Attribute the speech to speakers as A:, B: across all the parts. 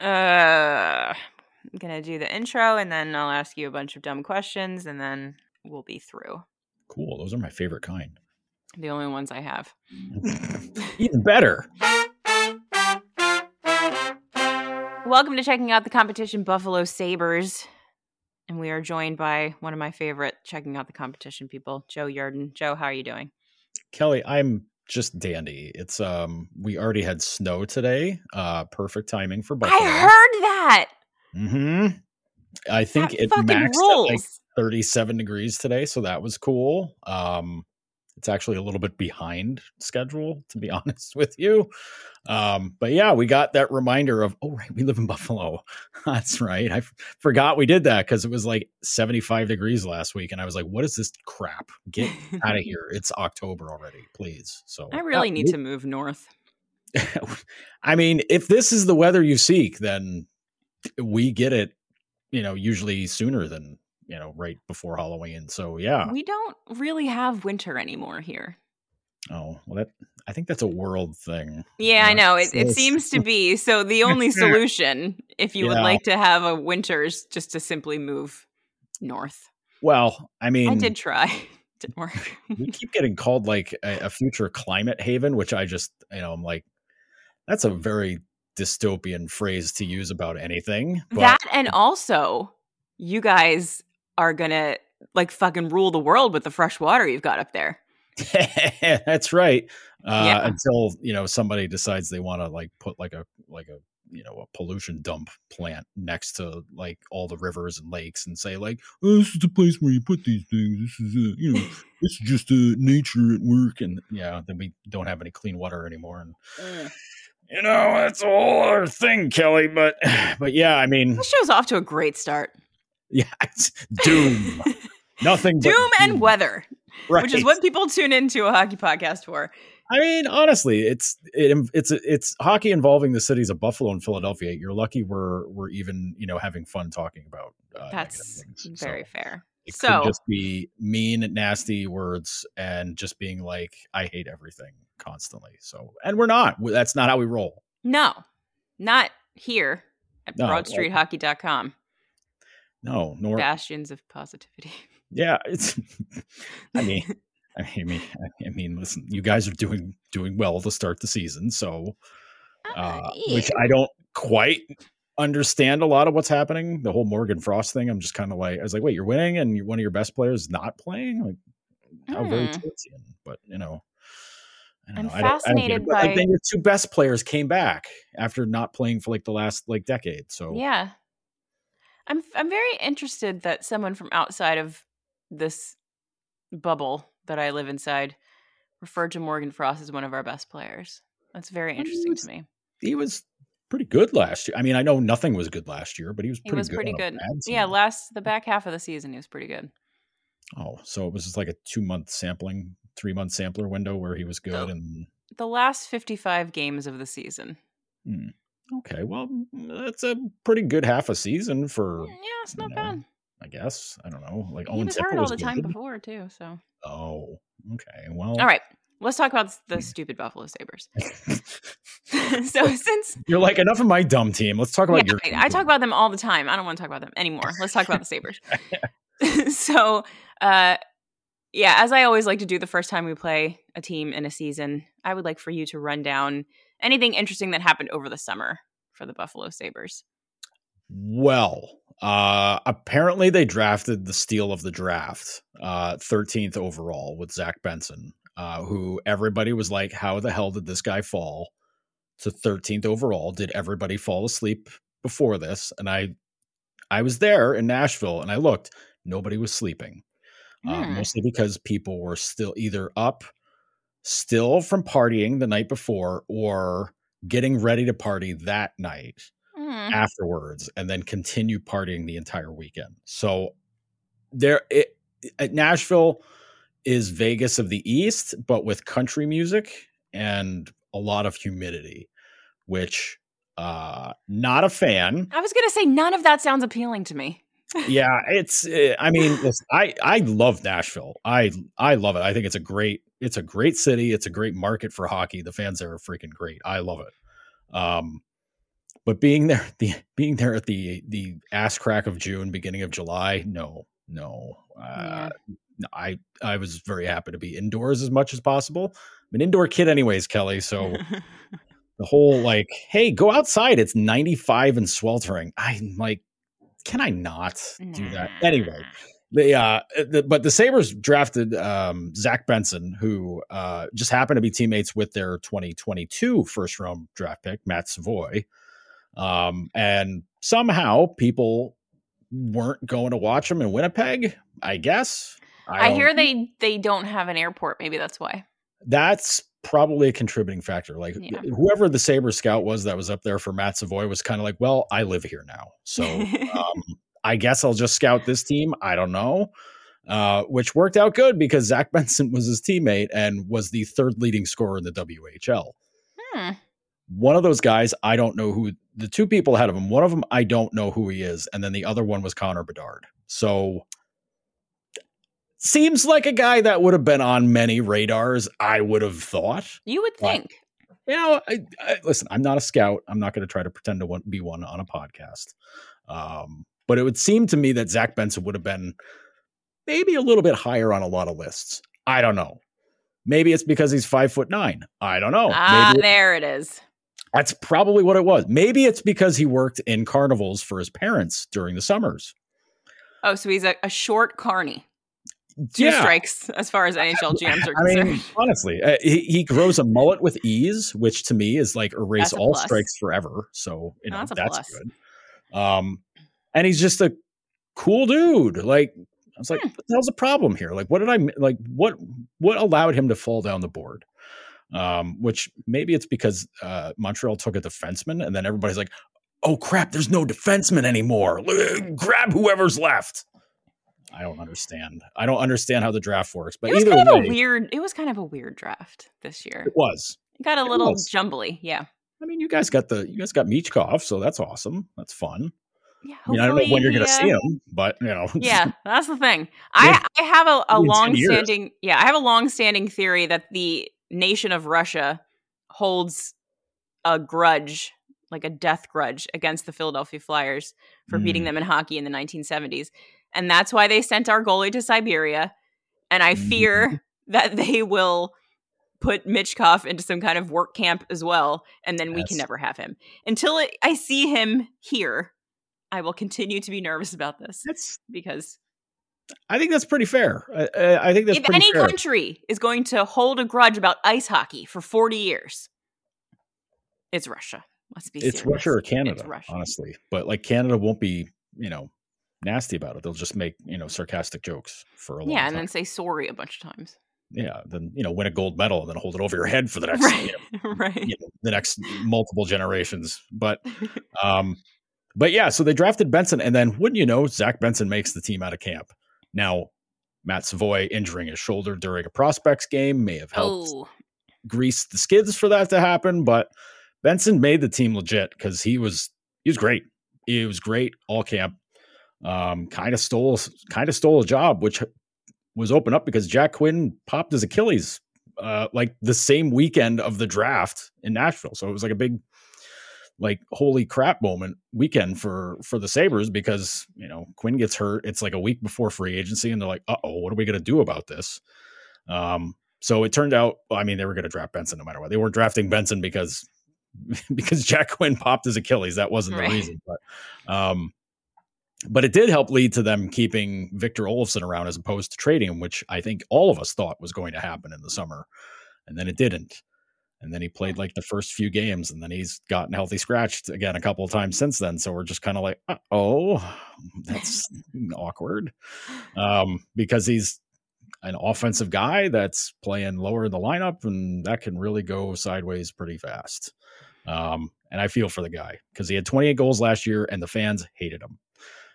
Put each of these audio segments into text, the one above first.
A: Uh, I'm gonna do the intro, and then I'll ask you a bunch of dumb questions, and then we'll be through.
B: Cool. Those are my favorite kind.
A: The only ones I have.
B: Even better.
A: Welcome to checking out the competition Buffalo Sabres. And we are joined by one of my favorite checking out the competition people, Joe Yerdon. Joe, how are you doing?
B: Kelly, I'm just dandy. It's um we already had snow today. Uh perfect timing for Buffalo.
A: I heard that.
B: Mm-hmm. I think
A: That
B: it maxed like 37 degrees today, so that was cool. Um it's actually a little bit behind schedule, to be honest with you. Um, but yeah, we got that reminder of, oh, right, we live in Buffalo. That's right. I f- forgot we did that because it was like 75 degrees last week. And I was like, what is this crap? Get out of here. It's October already, please. So
A: I really need to move north.
B: I mean, if this is the weather you seek, then we get it, you know, usually sooner than, you know, right before Halloween. So yeah.
A: We don't really have winter anymore here.
B: Oh, well, that I think that's a world thing.
A: Yeah, I
B: Uh,
A: know. It, it seems to be. So the only solution, if you would like to have a winter, is just to simply move north.
B: Well, I mean,
A: I did try. Didn't work.
B: we keep getting called like a, a future climate haven, which I just, you know, I'm like, that's a very dystopian phrase to use about anything. But
A: that and also, you guys are gonna like fucking rule the world with the fresh water you've got up there.
B: that's right. Uh,
A: Yeah.
B: Until you know somebody decides they want to like put like a like a you know a pollution dump plant next to like all the rivers and lakes and say like oh, this is the place where you put these things. This is uh, you know it's just uh, nature at work and yeah then we don't have any clean water anymore and you know that's a whole other thing kelly but but yeah i mean
A: This show's off to a great start.
B: Yeah it's doom nothing but
A: Doom and weather,
B: right.
A: which is what people tune into a hockey podcast for.
B: i mean honestly it's it, it's it's hockey involving the cities of buffalo and philadelphia you're lucky we're we're even you know having fun talking about uh,
A: That's
B: things.
A: very
B: So
A: fair.
B: it
A: So-
B: could just be mean nasty words and just being like i hate everything constantly so and we're not that's not how we roll
A: No, not here at
B: No,
A: broadstreethockey.com.
B: no nor
A: Bastions of positivity.
B: Yeah, it's. I mean, I mean, I mean, listen, you guys are doing doing well to start the season, so uh, which I don't quite understand a lot of what's happening. The whole Morgan Frost thing, I'm just kind of like, I was like, wait, you're winning, and one of your best players not playing, like how very
A: Hmm.
B: Tolkien, but you know. I don't
A: I'm
B: know. I don't- I
A: fascinated
B: But, like,
A: by-
B: then your two best players came back after not playing for like the last like decade. So
A: Yeah. I'm I'm very interested that someone from outside of this bubble that I live inside referred to Morgan Frost as one of our best players. That's very interesting to me.
B: he was pretty good last year. I mean, I know nothing was good last year, but he was
A: He
B: pretty
A: was
B: good.
A: pretty good. Yeah, last the back half of the season he was pretty good.
B: Oh, so it was just like a two month sampling, three month sampler window where he was good.
A: Oh.
B: And
A: The last 55 games of the season.
B: hmm, okay, well, mm, that's a pretty good half a season for, mm,
A: Yeah, it's not
B: you know,
A: bad.
B: I guess. I don't know. Like
A: He
B: Owen
A: was
B: Tippett
A: hurt all
B: was
A: the time
B: good.
A: before too, so.
B: Oh, okay. Well,
A: All right. Let's talk about the hmm. stupid Buffalo Sabres. so since
B: You're like enough of my dumb team. Let's talk about
A: Yeah,
B: your.
A: I, I talk about them all the time. I don't want to talk about them anymore. Let's talk about the Sabres. so, uh, yeah, as I always like to do the first time we play a team in a season, I would like for you to run down anything interesting that happened over the summer for the Buffalo Sabres.
B: Well, uh, apparently they drafted the steal of the draft, uh, 13th overall with Zach Benson, uh, who everybody was like, how the hell did this guy fall to 13th overall? Did everybody fall asleep before this? And I, I was there in Nashville and I looked, nobody was sleeping, uh,
A: Hmm.
B: mostly because people were still either up, still from partying the night before, or getting ready to party that night
A: Hmm.
B: afterwards and then continue partying the entire weekend. So there it, at Nashville is Vegas of the East, but with country music and a lot of humidity, which uh not a fan.
A: I was going to say none of that sounds appealing to me.
B: Yeah, it's uh, I mean, listen, I I love Nashville. I I love it. I think it's a great it's a great city. It's a great market for hockey. The fans there are freaking great. I love it. Um but being there, the being there at the the ass crack of June, beginning of July, no, no. Uh, yeah. I I was very happy to be indoors as much as possible. I'm an indoor kid, anyways, Kelly. So the whole like, hey, go outside. It's 95 and sweltering. I'm like, can I not do that anyway? The uh, the, but the Sabres drafted um, Zach Benson, who uh, just happened to be teammates with their 2022 first round draft pick, Matt Savoie. Um, and somehow people weren't going to watch him in Winnipeg. I guess.
A: I, I hear they they don't have an airport. Maybe that's why.
B: That's probably a contributing factor. Like yeah. whoever the Sabre scout was that was up there for Matt Savoie was kind of like, well, I live here now, so um, I guess I'll just scout this team. I don't know. Uh, which worked out good because Zach Benson was his teammate and was the third leading scorer in the WHL. Hmm. One of those guys, I don't know who the two people ahead of him. One of them, I don't know who he is, and then the other one was Connor Bedard. So seems like a guy that would have been on many radars. I would have thought.
A: You would think.
B: But, you know, I, I, listen. I'm not a scout. I'm not going to try to pretend to be one on a podcast. Um, but it would seem to me that Zach Benson would have been maybe a little bit higher on a lot of lists. I don't know. Maybe it's because he's five foot nine. I don't know.
A: Ah, there it is.
B: That's probably what it was. Maybe it's because he worked in carnivals for his parents during the summers.
A: Oh, so he's a, a short carny. Two yeah. strikes as far as NHL GMs are concerned. I mean,
B: honestly, uh, he, he, grows a mullet with ease, which to me is like erase all plus. strikes forever. So you know that's, that's good. Um, and he's just a cool dude. Like I was like, hmm. what the hell's the problem here? Like, what did I like? What what allowed him to fall down the board? Um, which maybe it's because uh, Montreal took a defenseman, and then everybody's like, "Oh crap, there's no defenseman anymore. Grab whoever's left." I don't understand. I don't understand how the draft works. But
A: it was
B: either
A: kind
B: of
A: way, a weird. It was kind of a weird draft this year.
B: It was.
A: It got a little jumbly. Yeah.
B: I mean, you guys got the you guys got Michkov, so that's awesome. That's fun. Yeah, I mean, I don't know when you're going to see him, but you know.
A: yeah, that's the thing. I I have a, a long standing yeah I have a long standing theory that the nation of Russia holds a grudge, like a death grudge, against the Philadelphia Flyers for mm. beating them in hockey in the 1970s, and that's why they sent our goalie to Siberia. And I fear mm. that they will put Michkov into some kind of work camp as well, and then yes. we can never have him until it, I see him here I will continue to be nervous about this. That's because
B: I think that's pretty fair. I, I think that's
A: if any fair. country is going to hold a grudge about ice hockey for forty years, it's Russia. Let's be.
B: It's
A: serious.
B: Russia or Canada, Russia. honestly. But like Canada won't be, you know, nasty about it. They'll just make you know sarcastic jokes for a long
A: yeah,
B: and
A: then say sorry a bunch of times.
B: Yeah, then you know win a gold medal and then hold it over your head for the next
A: right.
B: You
A: know, right. You
B: know, the next multiple generations. But um but yeah, so they drafted Benson, and then wouldn't you know, Zach Benson makes the team out of camp. Now, Matt Savoie injuring his shoulder during a prospects game may have helped oh. grease the skids for that to happen, but Benson made the team legit because he was he was great. He was great all camp. Um, kind of stole kind of stole a job, which was open up because Jack Quinn popped his Achilles uh, like the same weekend of the draft in Nashville. So it was like a big like holy crap moment weekend for for the Sabres because you know Quinn gets hurt. It's like a week before free agency, and they're like, uh oh, what are we gonna do about this? Um, so it turned out, I mean, they were gonna draft Benson no matter what. They weren't drafting Benson because because Jack Quinn popped his Achilles. That wasn't right. the reason, but um, but it did help lead to them keeping Victor Olofsson around as opposed to trading him, which I think all of us thought was going to happen in the summer, and then it didn't. And then he played like the first few games, and then he's gotten healthy scratched again a couple of times since then. So we're just kind of like, oh, that's awkward, um, because he's an offensive guy that's playing lower in the lineup, and that can really go sideways pretty fast. Um, and I feel for the guy because he had 28 goals last year, and the fans hated him.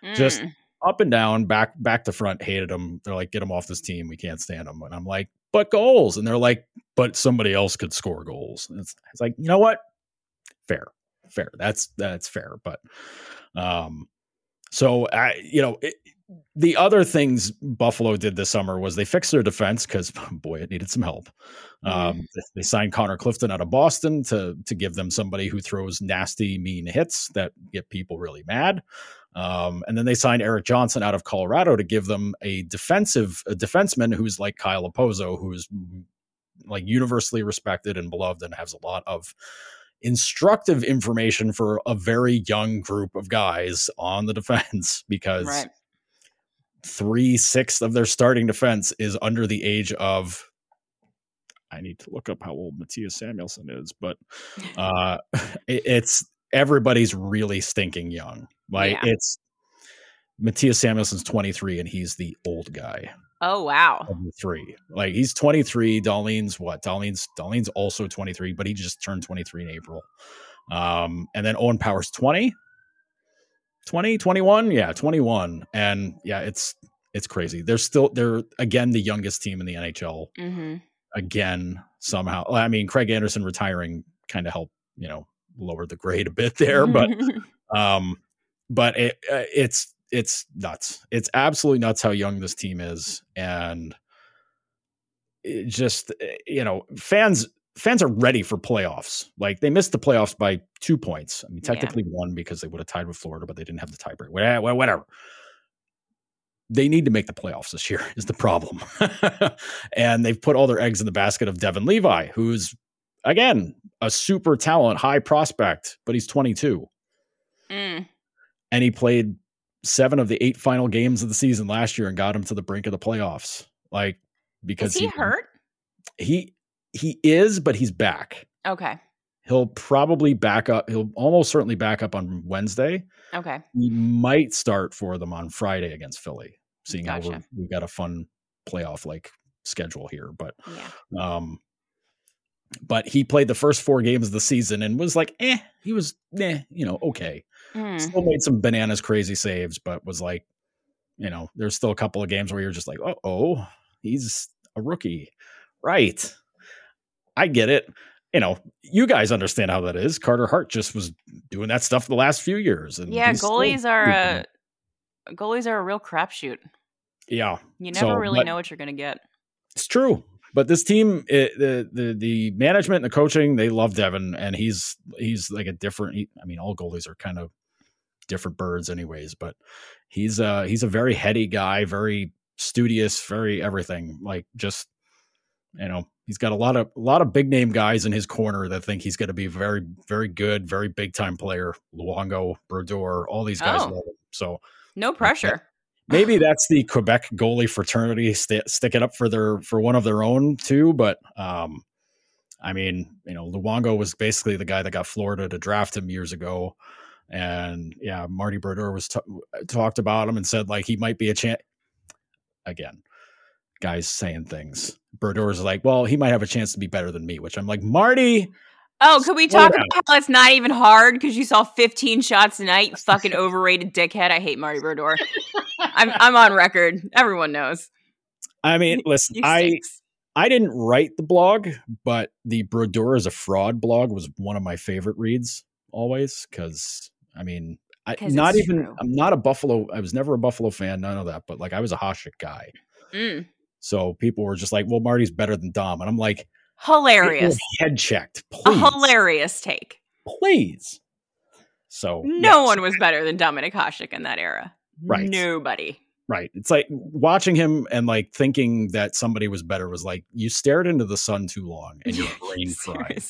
B: Mm. Just up and down, back back to front, hated them. They're like, get them off this team. We can't stand them. And I'm like, but goals. And they're like, but somebody else could score goals. It's, it's, like, you know what? Fair, fair. That's that's fair. But um, so I, you know, it, the other things Buffalo did this summer was they fixed their defense because boy, it needed some help. Um,
A: Mhm.
B: they signed Connor Clifton out of Boston to to give them somebody who throws nasty, mean hits that get people really mad. Um, and then they signed Erik Johnson out of Colorado to give them a defensive a defenseman who's like Kyle Okposo, who's like universally respected and beloved and has a lot of instructive information for a very young group of guys on the defense because
A: Right.
B: Three sixths of their starting defense is under the age of I need to look up how old Mattias Samuelsson is, but uh it, it's everybody's really stinking young. Like
A: Yeah.
B: it's Mattias Samuelsson's 23 and he's the old guy
A: Oh wow.
B: three. Like he's 23. Dahlin's what? Dahlin's Dahlin's also 23, but he just turned 23 in April. Um, and then Owen Power's 20, 20, 21. Yeah, 21. And yeah, it's it's crazy. They're still they're again the youngest team in the NHL.
A: Mm-hmm.
B: Again, somehow. I mean, Craig Anderson retiring kind of helped, you know, lower the grade a bit there, but um, but it, uh, it's it's nuts. It's absolutely nuts how young this team is, and it just you know fans fans are ready for playoffs. Like they missed the playoffs by two points. I mean,
A: Yeah.
B: technically one because they would have tied with Florida, but they didn't have the tiebreak. Wha- wha- Whatever. They need to make the playoffs this year. Is the problem, and they've put all their eggs in the basket of Devon Levi, who's again a super talent, high prospect, but he's 22
A: Mm.
B: and he played seven of the eight final games of the season last year and got him to the brink of the playoffs. Like because
A: Is he hurt?
B: He he is, but he's back.
A: Okay.
B: He'll probably back up. He'll almost certainly back up on Wednesday.
A: Okay.
B: He might start for them on Friday against Philly. Seeing how
A: Gotcha.
B: we're, we've got a fun playoff like schedule here, but
A: Yeah.
B: um, but he played the first four games of the season and was like, eh, he was, eh, you know, okay.
A: Mm.
B: still made some bananas crazy saves, but was like, you know, there's still a couple of games where you're just like, oh, oh, he's a rookie. Right. I get it. You know, you guys understand how that is. Carter Hart just was doing that stuff the last few years. And
A: Yeah, goalies are a goalies are a real crapshoot.
B: yeah,
A: You never
B: So,
A: really know what you're gonna get.
B: it's true. But this team, it, the the the management and the coaching, they love Devon, and he's he's like a different. He, I mean, all goalies are kind of different birds, anyways. But he's uh he's a very heady guy, very studious, very everything. Like just you know, he's got a lot of a lot of big name guys in his corner that think he's going to be very very good, very big time player. Luongo, Brodeur, all these guys
A: Oh.
B: love him. So
A: No pressure.
B: maybe that's the Quebec goalie fraternity st- sticking up for their for one of their own too. But um, I mean, you know, Luongo was basically the guy that got Florida to draft him years ago, and yeah, Marty Brodeur was t- talked about him and said like he might be a chance. Again, guys saying things. Brodeur's like, well, he might have a chance to be better than me, which I'm like, Marty.
A: Oh, could we talk
B: down.
A: about how it's not even hard because you saw 15 shots tonight? Fucking overrated dickhead. I hate Marty Brodeur. I'm I'm on record. Everyone knows.
B: I mean, listen, I. I didn't write the blog, but the Brodeur is a fraud blog was one of my favorite reads always because I mean, I not even
A: true.
B: I'm not a Buffalo. I was never a Buffalo fan, none of that. But like I was a Hasek guy,
A: Mm.
B: So people were just like, "Well, Marty's better than Dom," and I'm like,
A: Hilarious.
B: head checked,
A: A
B: please,
A: hilarious take.
B: please." So
A: No
B: yes,
A: one was better than Dominik Hasek in that era.
B: Right.
A: Nobody.
B: right. It's like watching him and like thinking that somebody was better was like you stared into the sun too long and your brain fried.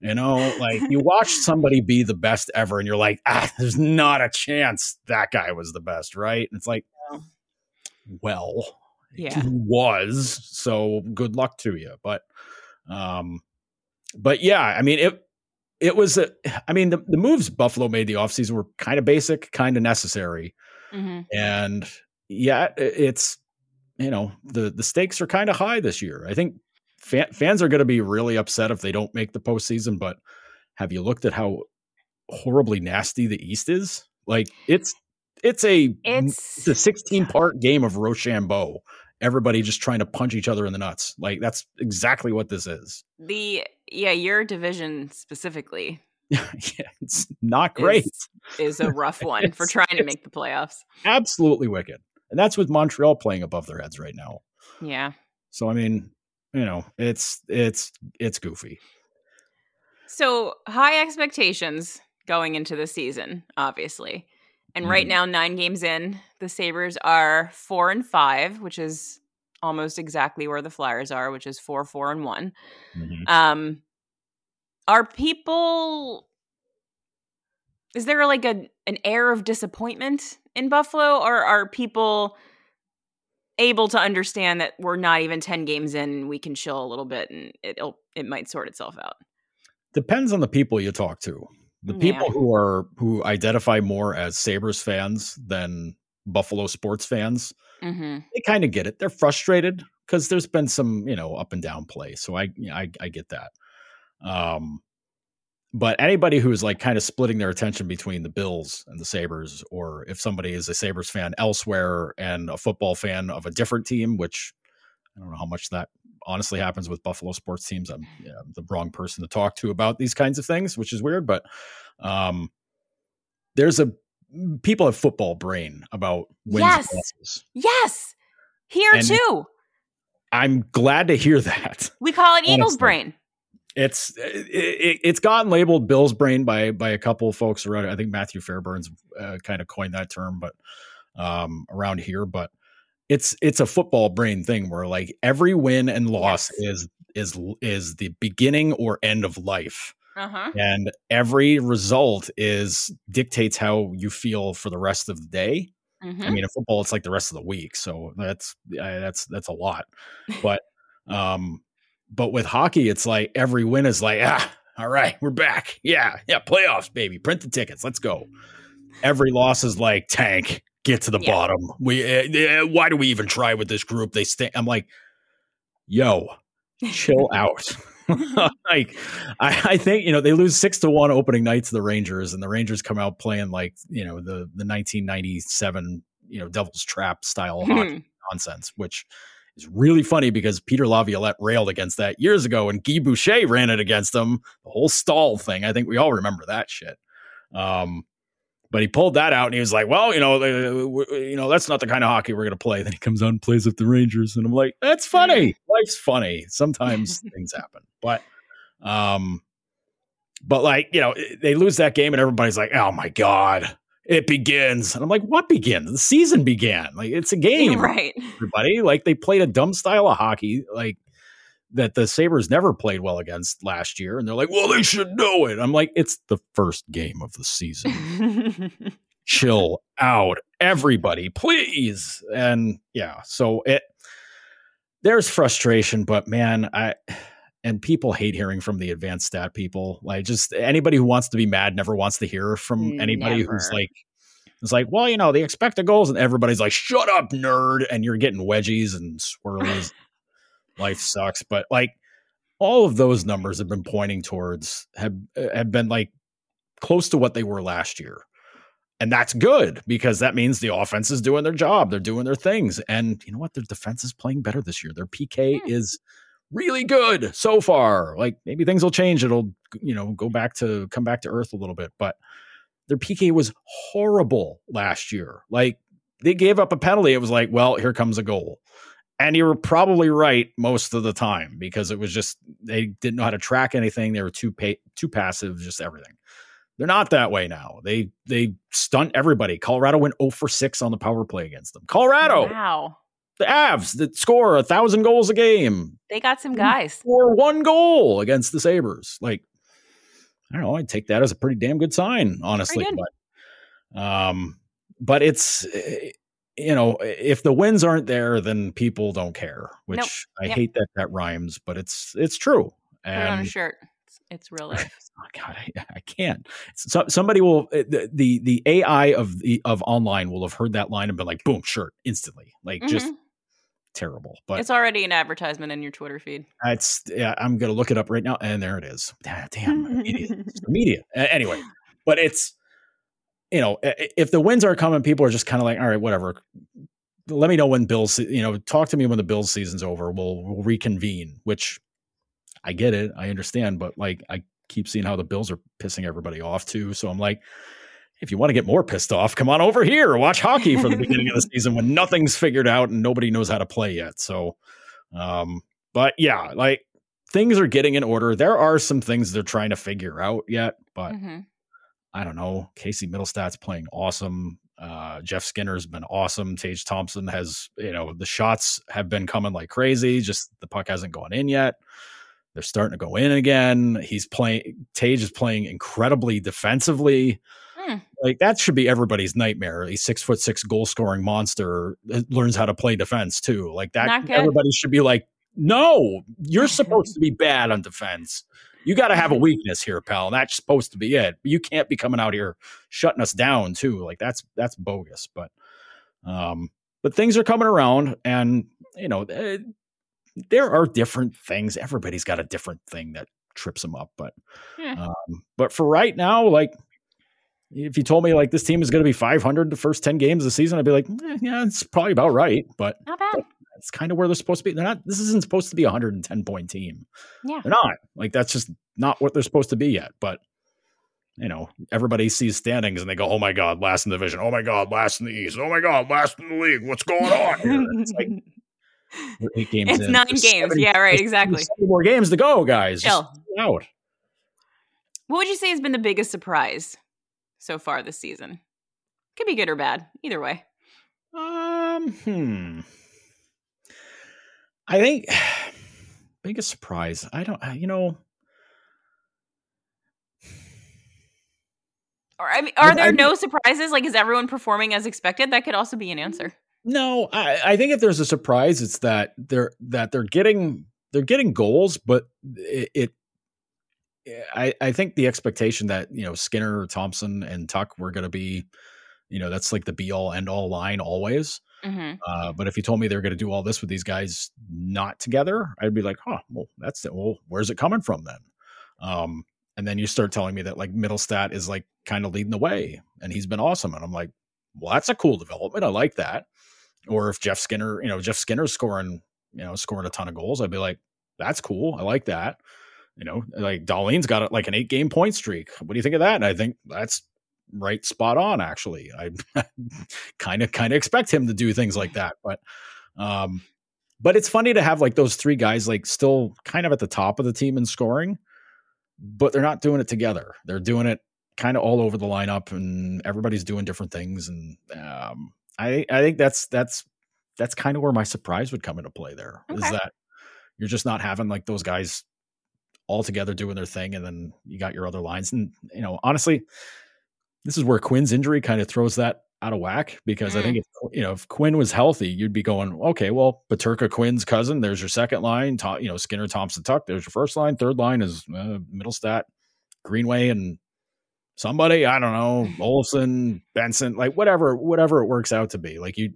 B: You know, like you watch somebody be the best ever, and you're like, ah, there's not a chance that guy was the best, right? And it's like, well,
A: Yeah.
B: was, so good luck to you. But, um, but yeah, I mean it. It was, a, I mean, the, the moves Buffalo made the offseason were kind of basic, kind of necessary,
A: hmm
B: and yeah, it's you know the the stakes are kind of high this year. I think fan, fans are going to be really upset if they don't make the postseason. But have you looked at how horribly nasty the East is? Like it's it's a
A: It's
B: it's a sixteen part game of Rochambeau. Everybody just trying to punch each other in the nuts. Like that's exactly what this is.
A: the yeah, your division specifically
B: yeah, it's not great.
A: Is, is a rough one for trying to make the playoffs.
B: Absolutely wicked. And that's with Montreal playing above their heads right now.
A: Yeah.
B: So I mean, you know, it's it's it's goofy.
A: So high expectations going into the season, obviously. And mm-hmm. right now, nine games in, the Sabres are four and five, which is almost exactly where the Flyers are, which is four, four, and one. Mm-hmm. Um, are people? Is there like a an air of disappointment in Buffalo, or are people able to understand that we're not even ten games in? We can chill a little bit, and it'll it might sort itself out.
B: Depends on the people you talk to. The people who are who identify more as Sabres fans than Buffalo sports fans, mm-hmm. they kind of get it. They're frustrated because there's been some, you know, up and down play. So I, I, I get that. Um, but anybody who's like kind of splitting their attention between the Bills and the Sabres, or if somebody is a Sabres fan elsewhere and a football fan of a different team, which I don't know how much that honestly happens with Buffalo sports teams. I'm yeah, the wrong person to talk to about these kinds of things, which is weird. But um, there's a people have football brain about wins
A: yes.
B: losses.
A: Yes, here and too.
B: I'm glad to hear that.
A: We call it Eagles brain.
B: It's it, it's gotten labeled Bill's brain by by a couple of folks around. I think Matthew Fairburns uh, kind of coined that term, but um, around here, but it's it's a football brain thing where like every win and loss yes. is is is the beginning or end of life. Uh-huh. And every result is dictates how you feel for the rest of the day. Mm-hmm. I mean, in football, it's like the rest of the week, so that's uh, that's that's a lot. But um, but with hockey, it's like every win is like ah, all right, we're back. Yeah, yeah, playoffs, baby. Print the tickets. Let's go. Every loss is like tank get to the yeah. bottom. We uh, why do we even try with this group? They stay. I'm like, yo, chill out. like, I, I, think you know they lose six to one opening night to the Rangers, and the Rangers come out playing like you know the the 1997 you know Devil's Trap style hockey nonsense, which is really funny because Peter Laviolette railed against that years ago, and Guy Boucher ran it against them. The whole stall thing. I think we all remember that shit. Um, but he pulled that out and he was like, "Well, you know, uh, you know, that's not the kind of hockey we're going to play." Then he comes out and plays with the Rangers, and I'm like, "That's funny. Life's funny. Sometimes things happen." But, um, but like you know, they lose that game, and everybody's like, "Oh my god." It begins, and I'm like, "What begins? The season began. Like it's a game,
A: right?
B: Everybody, like they played a dumb style of hockey. Like that the Sabres never played well against last year. And they're like, well, they should know it. I'm like, it's the first game of the season. Chill out, everybody, please. And yeah, so it there's frustration, but man, I and people hate hearing from the advanced stat people. Like just anybody who wants to be mad never wants to hear from mm, anybody never. who's like it's like, well, you know, the expected goals, and everybody's like, shut up, nerd, and you're getting wedgies and swirlies life sucks. But like all of those numbers have been pointing towards have have been like close to what they were last year. And that's good because that means the offense is doing their job. They're doing their things. And you know what? Their defense is playing better this year. Their PK hmm. is really good so far. Like maybe things will change. It'll, you know, go back to come back to earth a little bit. But their PK was horrible last year. Like they gave up a penalty. It was like, well, here comes a goal. And you were probably right most of the time because it was just they didn't know how to track anything. They were too pa- too passive, just everything. They're not that way now. They they stunt everybody. Colorado went 0 for 6 on the power play against them. Colorado.
A: Wow.
B: The Avs that score a thousand goals a game.
A: They got some guys.
B: For one goal against the Sabres. Like, I don't know. I'd take that as a pretty damn good sign, honestly. But um, but it's eh, you know, if the wins aren't there, then people don't care. Which nope. I yep. hate that that rhymes, but it's it's true.
A: And Put on a shirt. It's, it's real life.
B: oh God, I, I can't. So, somebody will eh, the, the, the AI of the of online will have heard that line and been like, boom, shirt instantly. Like mm-hmm. just terrible. But
A: it's already an advertisement in your Twitter feed.
B: It's yeah. I'm gonna look it up right now, and there it is. Damn, media. media. Anyway, but it's you know, if the wins aren't coming, people are just kind of like, all right, whatever. Let me know when Bills, you know, talk to me when the Bills season's over. We'll, we'll reconvene, which I get it. I understand. But like, I keep seeing how the Bills are pissing everybody off too. So I'm like, if you want to get more pissed off, come on over here. Watch hockey for the beginning of the season when nothing's figured out and nobody knows how to play yet. So, um, but yeah, like things are getting in order. There are some things they're trying to figure out yet, but mm-hmm. I don't know. Casey Mittelstadt's playing awesome. Uh, Jeff Skinner's been awesome. Tage Thompson has, you know, the shots have been coming like crazy. Just the puck hasn't gone in yet. They're starting to go in again. He's playing. Tage is playing incredibly defensively. Hmm. Like that should be everybody's nightmare. A six foot six goal scoring monster learns how to play defense too. Like that, everybody should be like, no, you're supposed to be bad on defense. You got to have a weakness here, pal. That's supposed to be it. You can't be coming out here shutting us down too. Like that's that's bogus. But um, but things are coming around, and you know, uh, there are different things. Everybody's got a different thing that trips them up. But yeah. um, but for right now, like if you told me like this team is going to be 500 the first 10 games of the season, I'd be like, eh, yeah, it's probably about right. But
A: not bad.
B: It's kind of where they're supposed to be. They're not. This isn't supposed to be a 110 point team.
A: Yeah,
B: they're not. Like that's just not what they're supposed to be yet. But you know, everybody sees standings and they go, "Oh my god, last in the division! Oh my god, last in the East! Oh my god, last in the league! What's going on?" Here? It's like
A: eight games. It's in. nine There's games. 70, yeah, right. Exactly.
B: more games to go, guys.
A: Chill. out. What would you say has been the biggest surprise so far this season? Could be good or bad. Either way.
B: Um. Hmm. I think biggest surprise. I don't. You know.
A: Or I mean, are there I, no surprises? Like, is everyone performing as expected? That could also be an answer.
B: No, I, I think if there's a surprise, it's that they're that they're getting they're getting goals, but it, it I, I think the expectation that you know Skinner, Thompson, and Tuch were going to be, you know, that's like the be all end all line always. Mm-hmm. Uh, but if you told me they were going to do all this with these guys not together, I'd be like, huh, well, that's. Well, where's it coming from then? Um, and then you start telling me that like Mittelstadt is like kind of leading the way and he's been awesome. And I'm like, well, that's a cool development. I like that. Or if Jeff Skinner, you know, Jeff Skinner's scoring, you know, scoring a ton of goals, I'd be like, that's cool. I like that. You know, like Dahlin's got like an eight game point streak. What do you think of that? And I think that's right spot on actually i kind of kind of expect him to do things like that but um but it's funny to have like those three guys like still kind of at the top of the team in scoring but they're not doing it together they're doing it kind of all over the lineup and everybody's doing different things and um i i think that's that's that's kind of where my surprise would come into play there okay. is that you're just not having like those guys all together doing their thing and then you got your other lines and you know honestly this is where Quinn's injury kind of throws that out of whack because mm. I think if you know if Quinn was healthy, you'd be going okay. Well, Peterka Quinn's cousin. There's your second line. you know Skinner Thompson Tuch, There's your first line. Third line is uh, Mittelstadt, Greenway, and somebody I don't know Olson Benson, like whatever whatever it works out to be. Like you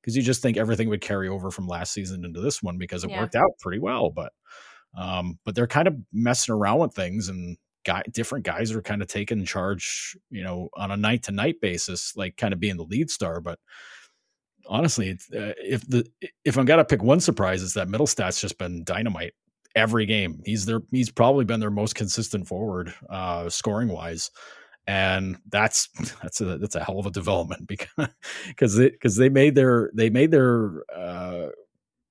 B: because you just think everything would carry over from last season into this one because it yeah. worked out pretty well, but um, but they're kind of messing around with things and guy different guys are kind of taking charge you know on a night to night basis like kind of being the lead star but honestly uh, if the if i'm gonna pick one surprise it's that Mittelstadt's just been dynamite every game. He's their he's probably been their most consistent forward uh scoring wise and that's that's a that's a hell of a development because because because they made their they made their uh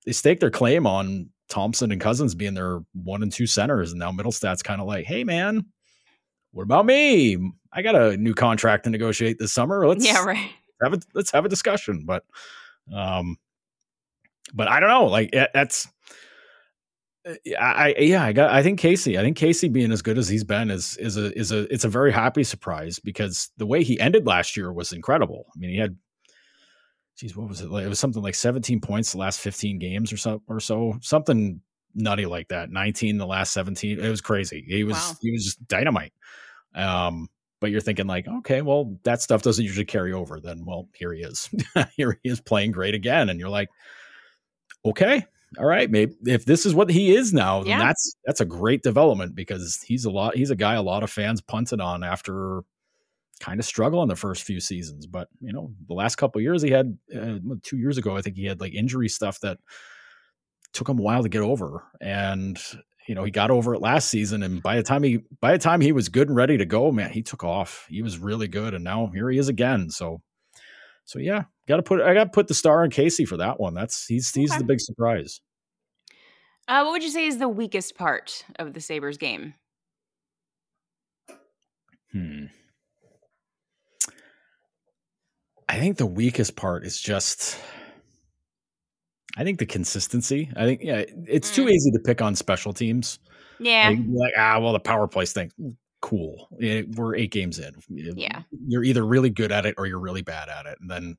B: they staked their claim on Thompson and Cozens being their one and two centers, and now Mittelstadt's kind of like, hey man, what about me? I got a new contract to negotiate this summer. Let's
A: yeah, right.
B: Have a let's have a discussion. But um, but I don't know. Like that's. I, I yeah I got I think Casey I think Casey being as good as he's been is is a is a it's a very happy surprise because the way he ended last year was incredible. I mean he had geez, what was it like? It was something like 17 points the last 15 games or so or so, something nutty like that. 19 the last 17. It was crazy. He was wow. he was just dynamite. Um, but you're thinking like, okay, well, that stuff doesn't usually carry over. Then, well, here he is. here he is playing great again, and you're like, okay, all right, maybe if this is what he is now, then yeah. that's that's a great development because he's a lot. He's a guy a lot of fans punted on after kind of struggle in the first few seasons. But you know, the last couple years he had uh, two years ago, I think he had like injury stuff that took him a while to get over. And you know, he got over it last season, and by the time he by the time he was good and ready to go, man, he took off. He was really good, and now here he is again. So, so yeah, got to put I got to put the star on Casey for that one. That's he's he's okay. the big surprise.
A: Uh, what would you say is the weakest part of the Sabres game?
B: Hmm. I think the weakest part is just I think the consistency. I think yeah, it's mm. too easy to pick on special teams.
A: Yeah.
B: Like, like, ah, well, the power play thing, cool. we're eight games in.
A: Yeah.
B: You're either really good at it or you're really bad at it, and then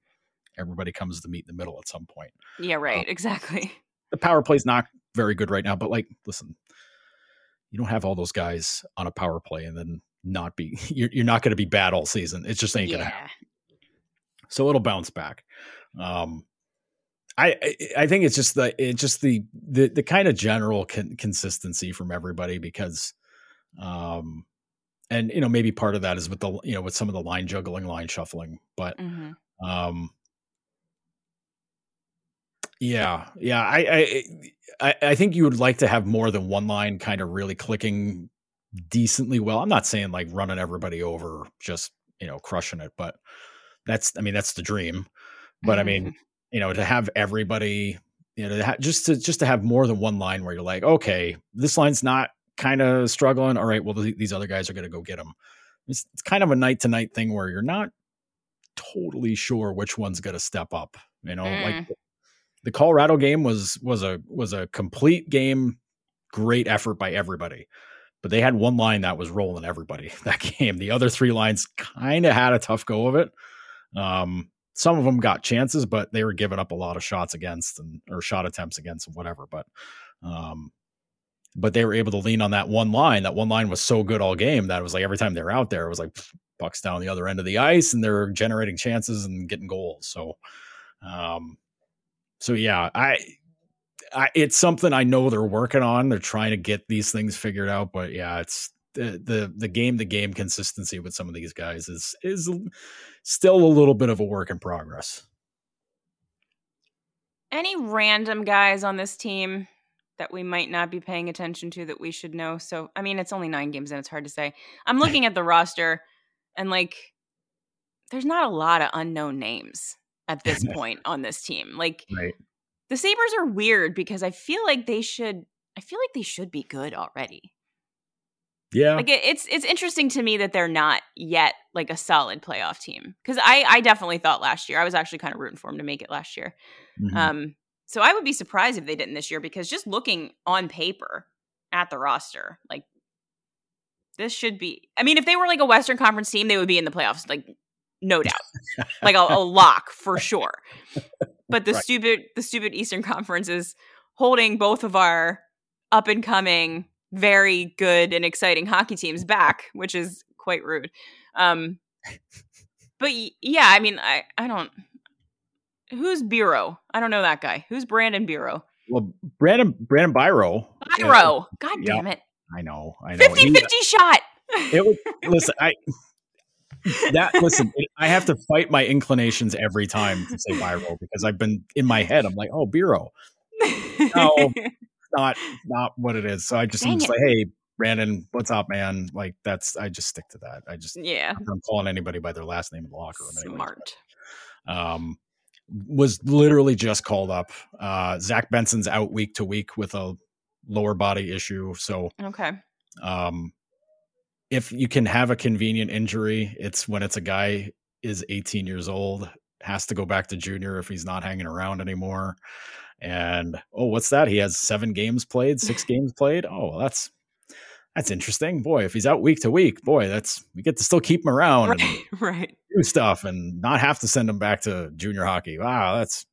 B: everybody comes to meet in the middle at some point.
A: Yeah. Right. Um, exactly.
B: The power play's not very good right now, but like, listen, you don't have all those guys on a power play and then not be. You're, you're not going to be bad all season. It just ain't yeah. going to happen. So it'll bounce back. Um, I I think it's just the it's just the the the kind of general con- consistency from everybody because, um, and you know maybe part of that is with the you know with some of the line juggling, line shuffling, but mm-hmm. um, yeah, yeah, I, I I think you would like to have more than one line kind of really clicking decently well. I'm not saying like running everybody over, just you know crushing it, but that's I mean that's the dream. But I mean, mm-hmm you know, to have everybody, you know, to ha- just to just to have more than one line where you're like, okay, this line's not kind of struggling. All right, well, th- these other guys are going to go get them. It's, it's kind of a night to night thing where you're not totally sure which one's going to step up. You know, mm. like the Colorado game was was a was a complete game, great effort by everybody. But they had one line that was rolling everybody that game. The other three lines kind of had a tough go of it. Um, some of them got chances, but they were giving up a lot of shots against and or shot attempts against and whatever. But um, but they were able to lean on that one line. That one line was so good all game that it was like every time they were out there, it was like bucks down the other end of the ice, and they're generating chances and getting goals. So, um, so yeah, I, I, it's something I know they're working on. They're trying to get these things figured out, but yeah, it's the the the game to game consistency with some of these guys is is still a little bit of a work in progress.
A: Any random guys on this team that we might not be paying attention to that we should know? So, I mean, it's only nine games and it's hard to say. I'm looking at the roster and like, there's not a lot of unknown names at this point on this team. Like,
B: right.
A: the Sabres are weird because I feel like they should, I feel like they should be good already.
B: Yeah.
A: Like it, it's it's interesting to me that they're not yet like a solid playoff team because I I definitely thought last year I was actually kind of rooting for them to make it last year. Mm-hmm. Um, so I would be surprised if they didn't this year because just looking on paper at the roster, like this should be. I mean, if they were like a Western Conference team, they would be in the playoffs, like no doubt, like a, a, lock for sure. But the right. stupid the stupid Eastern Conference is holding both of our up and coming very good and exciting hockey teams back, which is quite rude. Um, but yeah, I mean, I I don't. Who's Biro? I don't know that guy. Who's Brandon Biro?
B: Well, Brandon Brandon Biro.
A: Biro. God damn it.
B: I know. I know.
A: 50 50 shot.
B: It was listen, I that listen, I have to fight my inclinations every time to say Biro because I've been in my head. I'm like, oh, Biro. No, not not what it is. So I just, just like, hey, Brandon, what's up, man? Like that's I just stick to that. I just
A: yeah.
B: I'm calling anybody by their last name in the locker room.
A: Anyway. Smart.
B: Um, was literally just called up. Uh, Zach Benson's out week to week with a lower body issue. So
A: okay.
B: Um, if you can have a convenient injury, it's when it's a guy is 18 years old, has to go back to junior if he's not hanging around anymore. And oh, what's that? He has seven games played, six games played. Oh, well, that's that's interesting. Boy, if he's out week to week, boy, that's we get to still keep him around
A: right,
B: and
A: right.
B: do stuff and not have to send him back to junior hockey. Wow, that's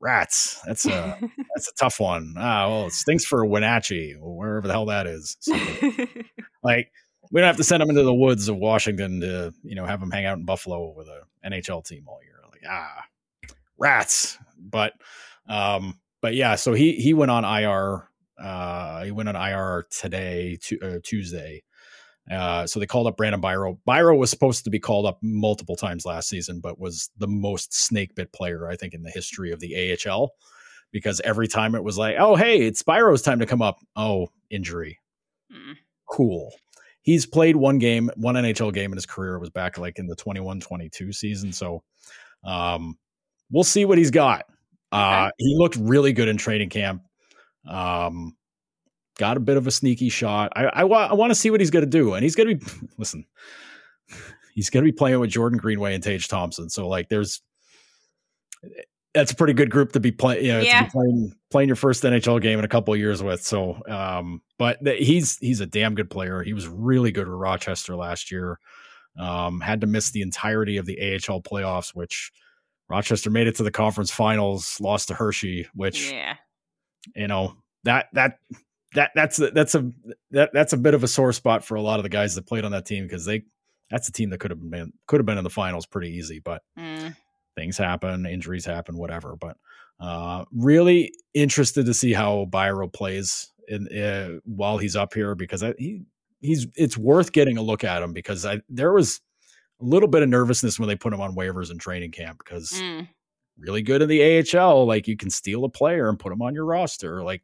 B: rats. That's a that's a tough one. Ah, well, it stinks for Wenatchee, or wherever the hell that is. like we don't have to send him into the woods of Washington to you know have him hang out in Buffalo with a NHL team all year. Like ah, rats. But um, but yeah, so he he went on IR. Uh, he went on IR today, to, uh, Tuesday. Uh, so they called up Brandon Biro. Biro was supposed to be called up multiple times last season, but was the most snake bit player I think in the history of the AHL because every time it was like, oh, hey, it's Biro's time to come up. Oh, injury.
A: Mm.
B: Cool. He's played one game, one NHL game in his career. It was back like in the 21 22 season. So um, we'll see what he's got. Uh, he looked really good in training camp. Um, got a bit of a sneaky shot. I, I, wa- I want to see what he's going to do. And he's going to be, listen, he's going to be playing with Jordan Greenway and Tage Thompson. So, like, there's, that's a pretty good group to be playing. You know,
A: Yeah.
B: be playing playing your first NHL game in a couple of years with. So, um, but th- he's he's a damn good player. He was really good with Rochester last year. Um, had to miss the entirety of the AHL playoffs, which Rochester made it to the conference finals, lost to Hershey, which
A: Yeah.
B: you know that that that that's a, that's a that that's a bit of a sore spot for a lot of the guys that played on that team because they that's a team that could have been could have been in the finals pretty easy, but
A: Mm.
B: things happen, injuries happen, whatever. But uh, really interested to see how Biro plays in uh, while he's up here because I, he he's it's worth getting a look at him because I there was a little bit of nervousness when they put him on waivers in training camp because
A: Mm.
B: really good in the AHL, like you can steal a player and put him on your roster. Like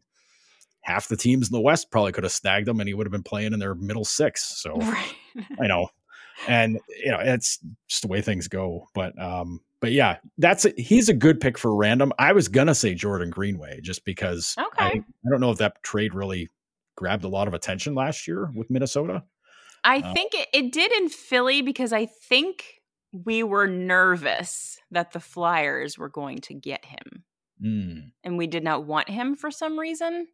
B: half the teams in the West probably could have snagged him and he would have been playing in their middle six. So
A: Right.
B: I know. And you know, it's just the way things go. But um, but yeah, that's a, he's a good pick for random. I was gonna say Jordan Greenway just because I, I don't know if that trade really grabbed a lot of attention last year with Minnesota.
A: I
B: Uh,
A: think it, it did in Philly because I think we were nervous that the Flyers were going to get him.
B: Mm,
A: And we did not want him for some reason.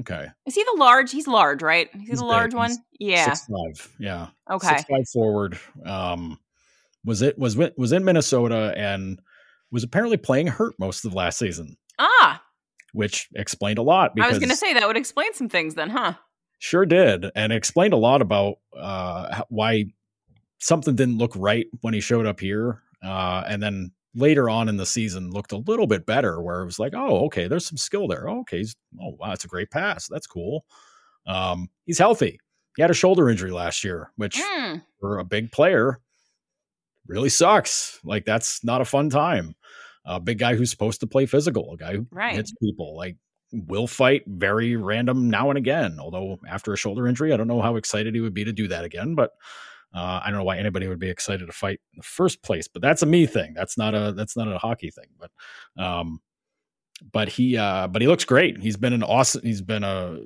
B: okay.
A: Is he the large? He's large, right? He's,
B: He's
A: the
B: big.
A: large one.
B: He's
A: Yeah.
B: Six five. Yeah.
A: okay.
B: Six five forward. Um, was it was was in Minnesota and was apparently playing hurt most of the last season,
A: Ah,
B: which explained a lot.
A: I was going to say that would explain some things then, huh?
B: Sure did, and explained a lot about uh, why something didn't look right when he showed up here, uh, and then later on in the season looked a little bit better. Where it was like, oh, okay, there's some skill there. Oh, okay, he's, oh wow, that's a great pass. That's cool. Um, he's healthy. He had a shoulder injury last year, which
A: Mm,
B: for a big player really sucks. Like that's not a fun time. A big guy who's supposed to play physical, a guy who
A: Right.
B: hits people, like will fight very random now and again. Although after a shoulder injury, I don't know how excited he would be to do that again. But uh, I don't know why anybody would be excited to fight in the first place. But that's a me thing. That's not a that's not a hockey thing. But um, but he uh, but he looks great. He's been an awesome. He's been a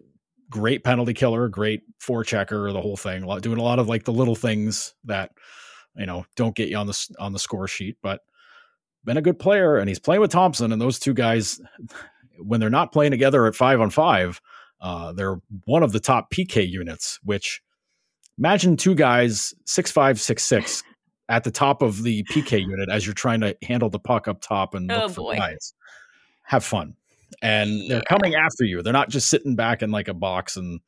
B: great penalty killer, great forechecker, the whole thing. Doing a lot of like the little things that you know don't get you on the on the score sheet, but been a good player. And he's playing with Thompson, and those two guys, when they're not playing together at five on five, uh, they're one of the top PK units. Which imagine two guys six five six six at the top of the PK unit as you're trying to handle the puck up top and look
A: Oh,
B: for
A: boy.
B: guys. Have fun. And they're coming after you. They're not just sitting back in like a box and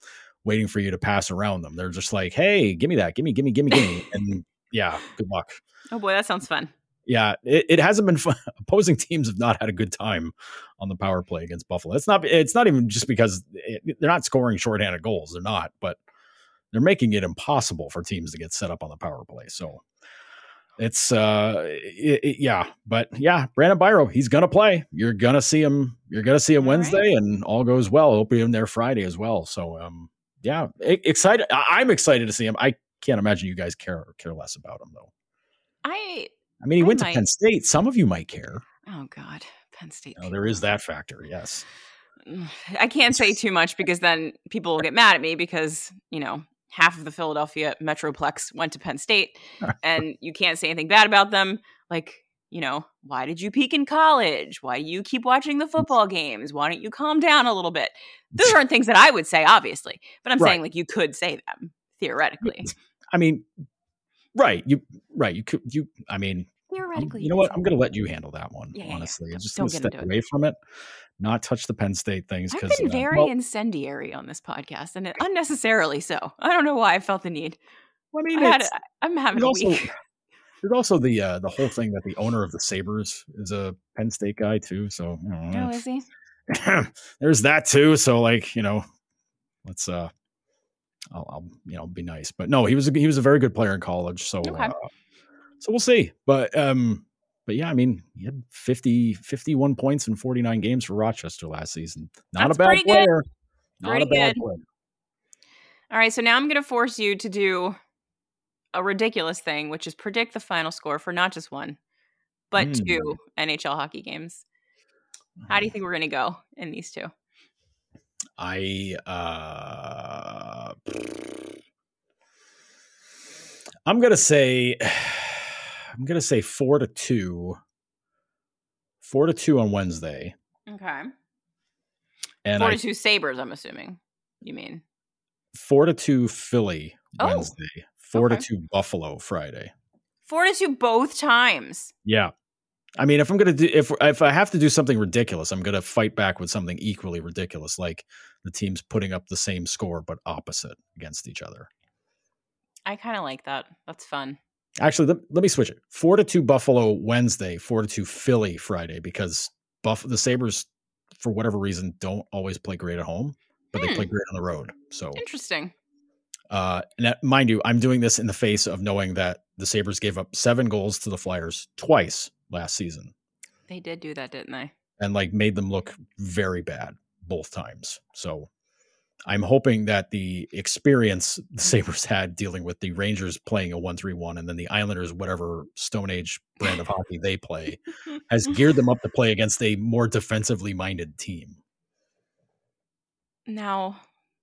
B: waiting for you to pass around them. They're just like, hey, give me that, give me, give me, give me, give me. and yeah, good luck.
A: oh boy, that sounds fun.
B: Yeah, it, it hasn't been fun. Opposing teams have not had a good time on the power play against Buffalo. It's not. It's not even just because it, they're not scoring shorthanded goals. They're not, but they're making it impossible for teams to get set up on the power play. So it's uh, it, it- yeah, but yeah, Brandon Biro, he's gonna play. You're gonna see him. You're gonna see him
A: All right.
B: Wednesday, and all goes well. He'll be in there Friday as well. So um, yeah, excited. I'm excited to see him. I can't imagine you guys care care less about him though.
A: I
B: I mean, he
A: I
B: went
A: might.
B: to Penn State. Some of you might care.
A: oh god, Penn State.
B: Know, there is that factor. Yes.
A: Mm, I can't say too much because then people will get mad at me because, you know, half of the Philadelphia Metroplex went to Penn State and you can't say anything bad about them. Like, you know, why did you peak in college? Why do you keep watching the mm. football games? Why don't you calm down a little bit? Those aren't things that I would say, obviously, but I'm
B: Right.
A: saying like you could say them theoretically.
B: I mean, right. You right. You could. You. I mean,
A: Theoretically,
B: you know what? I'm going to let you handle that one.
A: Yeah, yeah, yeah.
B: honestly, I'm just
A: Don't
B: going to
A: get
B: step
A: into it.
B: away from it. Not touch the Penn State things
A: I've been very incendiary on this podcast and it, unnecessarily so. I don't know why I felt the need.
B: I mean,
A: I I'm having a
B: also
A: week.
B: there's also the uh, the whole thing that the owner of the Sabres is a Penn State guy too. So you know,
A: Oh, is he?
B: there's that too. So like you know, let's uh, I'll, I'll you know be nice, but no, he was a, he was a very good player in college. So
A: Okay.
B: uh, so we'll see. But um, but yeah, I mean, he had 50, 51 points in 49 games for Rochester last season. Not
A: That's
B: a bad
A: pretty good.
B: player. Not
A: Pretty
B: a bad
A: good.
B: player.
A: All right, so now I'm going to force you to do a ridiculous thing, which is predict the final score for not just one, but
B: Hmm.
A: two NHL hockey games. How do you think we're going to go in these two?
B: I uh I'm gonna say I'm gonna say four to two. Four to two on Wednesday.
A: Okay.
B: And
A: Four
B: I
A: to two Sabres, I'm assuming. You mean?
B: four to two Philly
A: Oh,
B: Wednesday. Four
A: okay.
B: to two Buffalo Friday.
A: Four to two both times.
B: Yeah. I mean, if I'm gonna do if if I have to do something ridiculous, I'm gonna fight back with something equally ridiculous, like the teams putting up the same score but opposite against each other.
A: I kind of like that. That's fun.
B: Actually, let, let me switch it. Four to two Buffalo Wednesday, four to two Philly Friday, because Buff the Sabres, for whatever reason, don't always play great at home, but they
A: Hmm.
B: play great on the road. So,
A: Interesting.
B: Uh, and mind you, I'm doing this in the face of knowing that the Sabres gave up seven goals to the Flyers twice last season,
A: They did do that, didn't they?
B: and like made them look very bad both times. So. I'm hoping that the experience the Sabres had dealing with the Rangers playing a 1 3 1 and then the Islanders, whatever Stone Age brand of hockey they play, has geared them up to play against a more defensively minded team.
A: Now,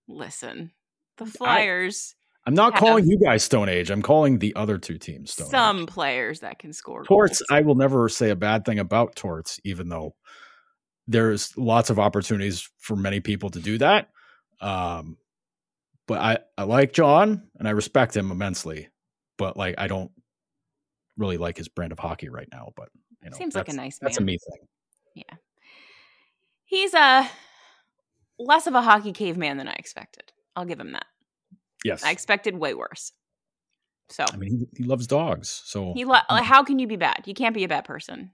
A: listen. The Flyers,
B: I'm not calling you guys Stone Age. I'm calling the other two teams Stone
A: some
B: Age.
A: players that can score.
B: Torts,
A: goals.
B: I will never say a bad thing about Torts, even though there's lots of opportunities for many people to do that. Um, but I, I like John and I respect him immensely, but like I don't really like his brand of hockey right now. But you know,
A: Seems like a nice
B: That's a me thing.
A: Yeah, he's a less of a hockey caveman than I expected. I'll give him that.
B: Yes,
A: I expected way worse. So
B: I mean he, he loves dogs, so
A: he lo- how can you be bad? You can't be a bad person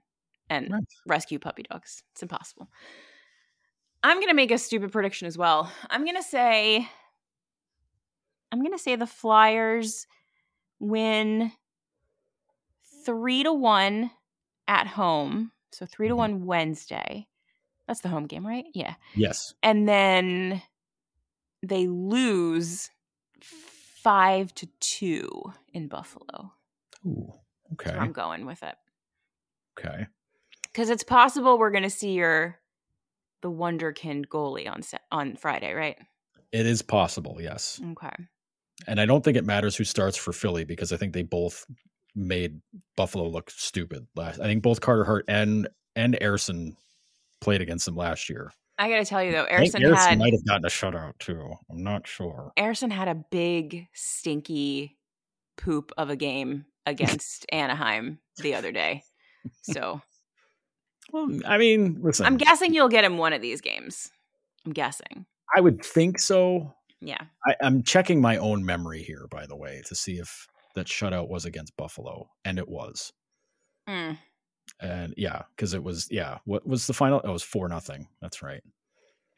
A: and
B: Right.
A: rescue puppy dogs. It's impossible. I'm gonna make a stupid prediction as well. I'm gonna say I'm gonna say the Flyers win three to one at home. So 3 to
B: Mhm.
A: one Wednesday. That's the home game, right? Yeah.
B: yes,
A: and then they lose five to two in Buffalo.
B: Ooh, okay,
A: I'm going with it
B: okay.
A: because it's possible we're going to see your the Wonderkind goalie on on Friday, right?
B: It is possible, yes.
A: Okay.
B: And I don't think it matters who starts for Philly because I think they both made Buffalo look stupid last. I think both Carter Hart and and Ersson played against them last year.
A: I got to tell you though, Ersson, had
B: might have gotten a shutout too. I'm not sure.
A: Ersson had a big stinky poop of a game against Anaheim the other day. So
B: Well, I mean, listen,
A: I'm guessing you'll get him one of these games. I'm guessing.
B: I would think so.
A: Yeah.
B: I, I'm checking my own memory here, by the way, to see if that shutout was against Buffalo, and it was.
A: Mm.
B: And yeah, because it was. Yeah, what was the final? Oh, it was four nothing. That's right.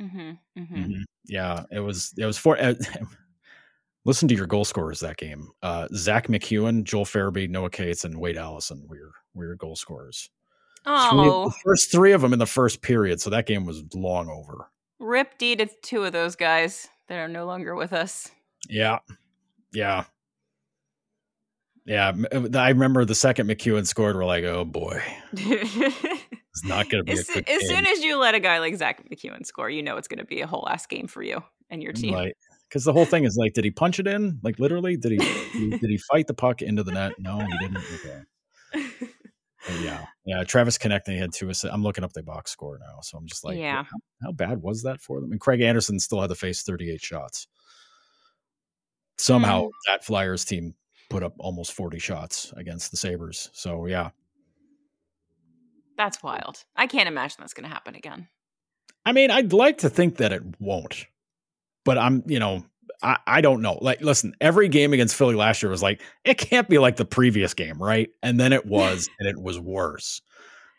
A: hmm hmm
B: Mhm. Yeah, it was. It was four. Uh, listen to your goal scorers that game. Uh, Zack MacEwen, Joel Farabee, Noah Cates, and Wade Allison were your were your goal scorers.
A: Oh,
B: first three of them in the first period, so that game was long over.
A: rip D to two of those guys that are no longer with us.
B: Yeah, yeah, yeah. I remember the second MacEwen scored. We're like, oh boy,
A: as
B: it's not going to be
A: as
B: game.
A: soon as you let a guy like Zack MacEwen score, you know it's going to be a whole ass game for you and your team.
B: Right. Because the whole thing is like, did he punch it in? Like literally, did he? did he fight the puck into the net? No, he didn't. Okay. But yeah, yeah. Travis Konecny had two assists. I'm looking up the box score now, so I'm just like,
A: Yeah.
B: how, how bad was that for them? And Craig Anderson still had to face 38 shots. Somehow
A: Hmm.
B: that Flyers team put up almost 40 shots against the Sabres. So yeah,
A: That's wild. I can't imagine that's going to happen again.
B: I mean, I'd like to think that it won't, but I'm, you know, I, I don't know. Like, listen, every game against Philly last year was like, it can't be like the previous game, right? And then it was, and it was worse.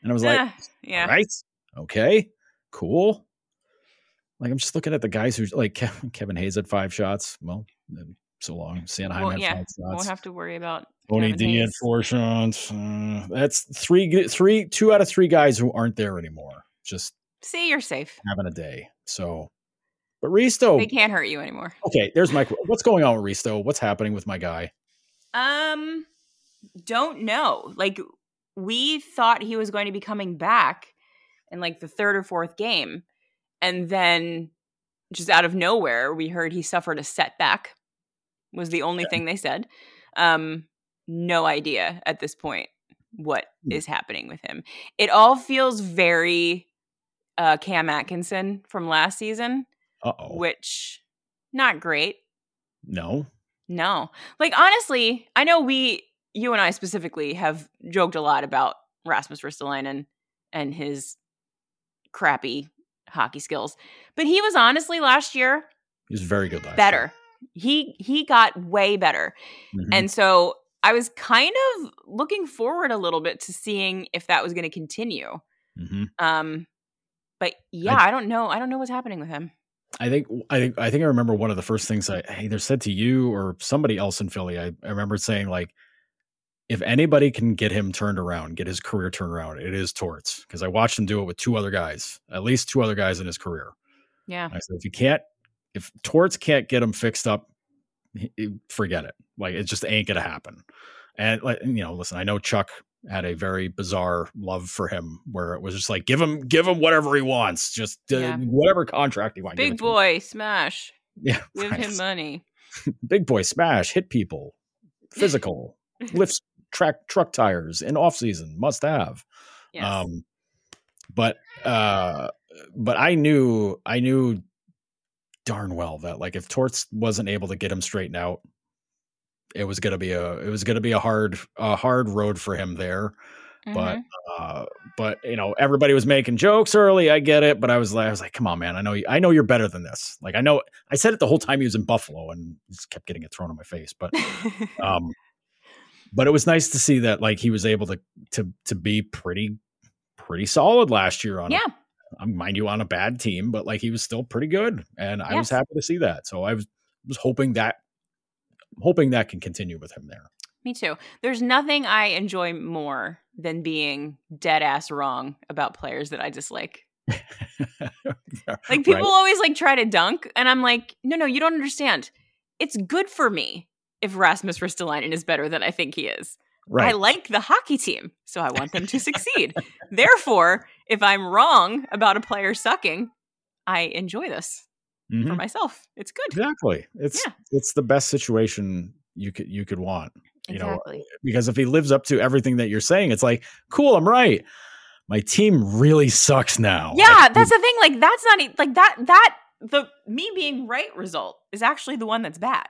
B: And I was like,
A: Eh, yeah.
B: right? okay, cool. Like, I'm just looking at the guys who, like, Kevin, Kevin Hayes had five shots. Well, so long. Sanheim
A: Well, yeah,
B: shots.
A: have to worry about
B: Tony D
A: Hayes.
B: four shots. Uh, that's three, three, two out of three guys who aren't there anymore. Just
A: See, you're safe.
B: having a day. So, but Risto,
A: They can't hurt you anymore.
B: okay. There's my. What's going on with Risto? What's happening with my guy?
A: Um, don't know. Like we thought he was going to be coming back in like the third or fourth game, and then just out of nowhere, we heard he suffered a setback. Was the only thing they said. Um, no idea at this point what
B: Hmm.
A: is happening with him. It all feels very uh Cam Atkinson from last season,
B: Uh oh.
A: which not great.
B: No.
A: No. Like honestly, I know we you and I specifically have joked a lot about Rasmus Ristolainen and his crappy hockey skills. But he was honestly last year
B: He was very good last
A: better. He he got way better.
B: Mhm.
A: And so I was kind of looking forward a little bit to seeing if that was going to continue.
B: Mhm.
A: Um but yeah, I, don't know. I don't know what's happening with him.
B: I think I think I think I remember one of the first things I either said to you or somebody else in Philly. I, I remember saying like, if anybody can get him turned around, get his career turned around, it is Torts because I watched him do it with two other guys, at least two other guys in his career.
A: Yeah.
B: I said, if you can't, if Torts can't get him fixed up, forget it. Like it just ain't gonna happen. And like you know, listen, I know Chuck had a very bizarre love for him, where it was just like give him, give him whatever he wants, just uh,
A: Yeah.
B: whatever contract he wants.
A: Big boy, smash.
B: yeah,
A: Give
B: right.
A: him money.
B: big boy smash, hit people, physical, lifts track truck tires in off season, must have.
A: Yes.
B: Um, but uh, but I knew I knew darn well that like if Torts wasn't able to get him straightened out, it was gonna be a it was gonna be a hard a hard road for him there. But
A: Mhm.
B: uh, but you know everybody was making jokes early. I get it, but I was like I was like, come on, man, I know you, I know you're better than this. Like I know I said it the whole time he was in Buffalo and just kept getting it thrown in my face, but um but it was nice to see that like he was able to to to be pretty pretty solid last year on a-
A: yeah.
B: um, mind you on a bad team but like he was still pretty good and i was happy to see that so i was was hoping that hoping that can continue with him there
A: Me too. There's nothing I enjoy more than being dead ass wrong about players that I dislike. Like people
B: Right?
A: always like try to dunk, and I'm like, no, no, you don't understand. It's good for me if Rasmus Ristolainen is better than I think he is.
B: Right.
A: I like the hockey team, so I want them to succeed. Therefore, if I'm wrong about a player sucking, I enjoy this
B: Mhm.
A: for myself. It's good.
B: exactly it's
A: Yeah.
B: it's the best situation you could you could want you know because if he lives up to everything that you're saying it's like cool i'm right my team really sucks now
A: Yeah,
B: Like,
A: that's the thing. Like that's not like that. That the me being right result is actually the one that's bad.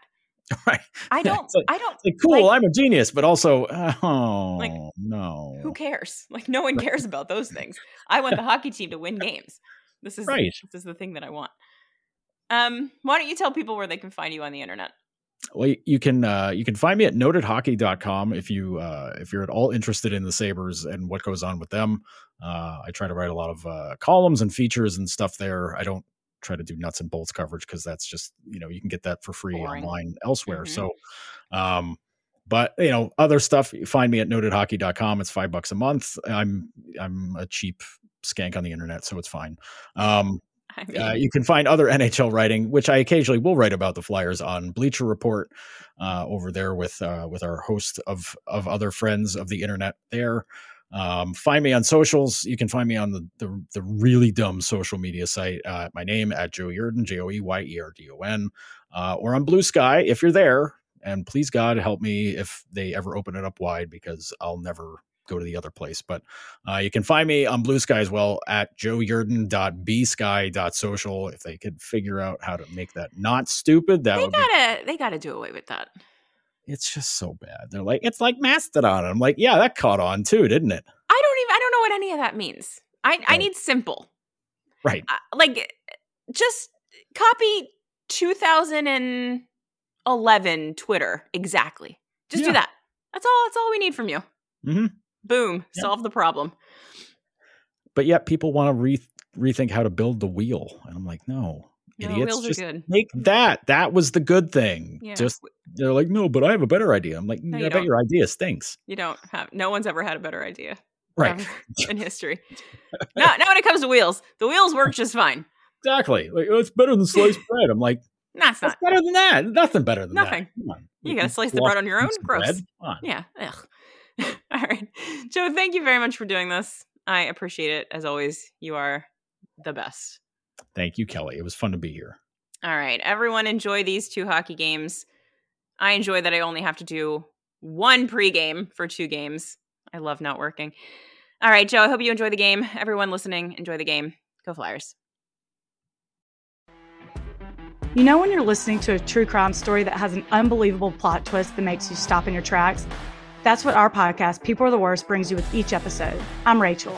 B: right
A: I don't.
B: Like-
A: I don't.
B: Like cool
A: Like-
B: i'm a genius but also oh
A: Like,
B: no
A: Who cares? Like no one cares about those things. I want the hockey team to win games. This is
B: Right.
A: this is the thing that I want. Um, why don't you tell people where they can find you on the internet?
B: Well, you- can uh, you can find me at notedhockey.com if you uh, if you're at all interested in the Sabres and what goes on with them. Uh, I try to write a lot of uh, columns and features and stuff there. I don't try to do nuts and bolts coverage because that's just you know you can get that for free
A: Boring.
B: online elsewhere.
A: Mhm.
B: So, um, but you know other stuff you find me at notedhockey.com. It's five bucks a month. I'm I'm a cheap skank on the internet, so it's fine. Um,
A: I mean,
B: uh, you can find other NHL writing, which I occasionally will write about the Flyers on Bleacher Report uh, over there with uh, with our host of of other friends of the internet. There, um, find me on socials. You can find me on the the, the really dumb social media site. Uh, my name at Joe Yerdon, J O E Y E R D O N, uh, or on Blue Sky if you're there. And please God help me if they ever open it up wide because I'll never go to the other place. But uh, you can find me on Blue Sky as well at joeyerdon.bsky.social. If they could figure out how to make that not stupid, that
A: they
B: would be.
A: gotta they gotta do away with that.
B: It's just so bad. They're like, it's like Mastodon. I'm like, yeah, that caught on too, didn't it?
A: I don't even I don't know what any of that means. I I need simple.
B: Right.
A: Uh, like just copy 2011 Twitter exactly. Just
B: Yeah.
A: do that. That's all. That's all we need from you.
B: Mhm.
A: Boom.
B: Yeah.
A: Solve the problem.
B: But yet people want to re- rethink how to build the wheel. And I'm like, no, No, Idiots just make that. That was the good thing. Yeah. Just they're like, no, but I have a better idea. I'm like, no, I bet don't. your idea stinks.
A: You don't have. No one's ever had a better idea,
B: right?
A: Um, in history. not, not when it comes to wheels. The wheels work just fine.
B: Exactly. Like oh, it's better than sliced bread. I'm like,
A: that's not
B: better than that. Nothing better than
A: Nothing.
B: that.
A: You, gotta slice the bread on your own. Gross. Yeah. Ugh. All right, Joe. Thank you very much for doing this. I appreciate it as always. You are the best.
B: Thank you, Kelly. It was fun to be here.
A: All right. Everyone enjoy these two hockey games. I enjoy that I only have to do one pregame for two games. I love not working. All right, Joe, I hope you enjoy the game. Everyone listening, enjoy the game. Go Flyers.
C: You know, when you're listening to a true crime story that has an unbelievable plot twist that makes you stop in your tracks? That's what our podcast, People Are the Worst, brings you with each episode. I'm Rachel.